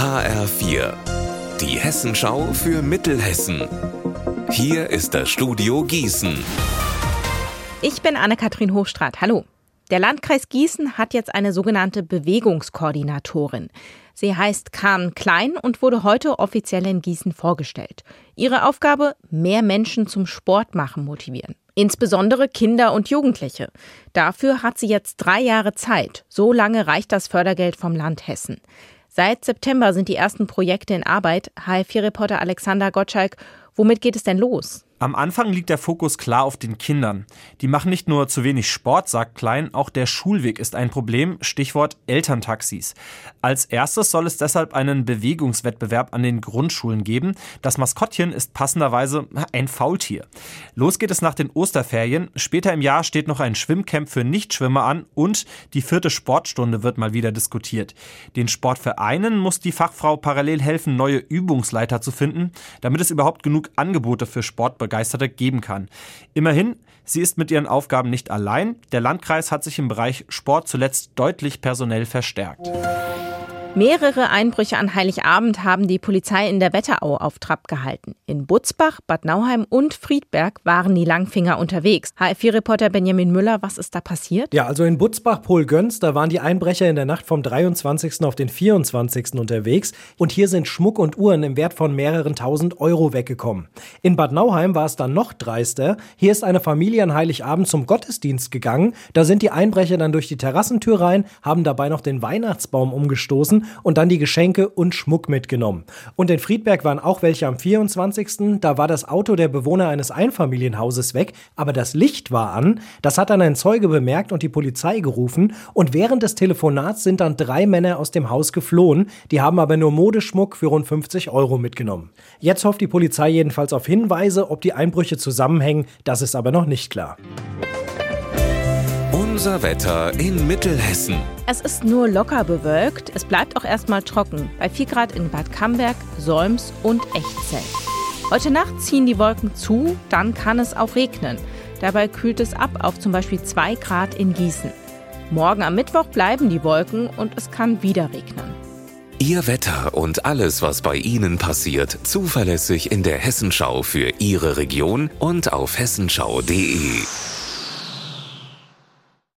HR4, die Hessenschau für Mittelhessen. Hier ist das Studio Gießen. Ich bin Anne-Kathrin Hochstrat. Hallo. Der Landkreis Gießen hat jetzt eine sogenannte Bewegungskoordinatorin. Sie heißt Kahn Klein und wurde heute offiziell in Gießen vorgestellt. Ihre Aufgabe: mehr Menschen zum Sport machen motivieren. Insbesondere Kinder und Jugendliche. Dafür hat sie jetzt drei Jahre Zeit. So lange reicht das Fördergeld vom Land Hessen. Seit September sind die ersten Projekte in Arbeit. HR4-Reporter Alexander Gottschalk, womit geht es denn los? Am Anfang liegt der Fokus klar auf den Kindern. Die machen nicht nur zu wenig Sport, sagt Klein, auch der Schulweg ist ein Problem, Stichwort Elterntaxis. Als erstes soll es deshalb einen Bewegungswettbewerb an den Grundschulen geben. Das Maskottchen ist passenderweise ein Faultier. Los geht es nach den Osterferien. Später im Jahr steht noch ein Schwimmcamp für Nichtschwimmer an und die vierte Sportstunde wird mal wieder diskutiert. Den Sportvereinen muss die Fachfrau parallel helfen, neue Übungsleiter zu finden, damit es überhaupt genug Angebote für Sport Begeisterte geben kann. Immerhin, sie ist mit ihren Aufgaben nicht allein. Der Landkreis hat sich im Bereich Sport zuletzt deutlich personell verstärkt. Mehrere Einbrüche an Heiligabend haben die Polizei in der Wetterau auf Trab gehalten. In Butzbach, Bad Nauheim und Friedberg waren die Langfinger unterwegs. HF4-Reporter Benjamin Müller, was ist da passiert? Ja, also in Butzbach, Pol-Göns, da waren die Einbrecher in der Nacht vom 23. auf den 24. unterwegs und hier sind Schmuck und Uhren im Wert von mehreren tausend Euro weggekommen. In Bad Nauheim war es dann noch dreister. Hier ist eine Familie an Heiligabend zum Gottesdienst gegangen. Da sind die Einbrecher dann durch die Terrassentür rein, haben dabei noch den Weihnachtsbaum umgestoßen und dann die Geschenke und Schmuck mitgenommen. Und in Friedberg waren auch welche am 24. Da war das Auto der Bewohner eines Einfamilienhauses weg, aber das Licht war an. Das hat dann ein Zeuge bemerkt und die Polizei gerufen. Und während des Telefonats sind dann drei Männer aus dem Haus geflohen. Die haben aber nur Modeschmuck für rund 50 Euro mitgenommen. Jetzt hofft die Polizei jedenfalls auf Hinweise, ob die Einbrüche zusammenhängen. Das ist aber noch nicht klar. Unser Wetter in Mittelhessen. Es ist nur locker bewölkt. Es bleibt auch erstmal trocken. Bei 4 Grad in Bad Camberg, Solms und Echzell. Heute Nacht ziehen die Wolken zu, dann kann es auch regnen. Dabei kühlt es ab auf zum Beispiel 2 Grad in Gießen. Morgen am Mittwoch bleiben die Wolken und es kann wieder regnen. Ihr Wetter und alles, was bei Ihnen passiert, zuverlässig in der Hessenschau für Ihre Region und auf hessenschau.de.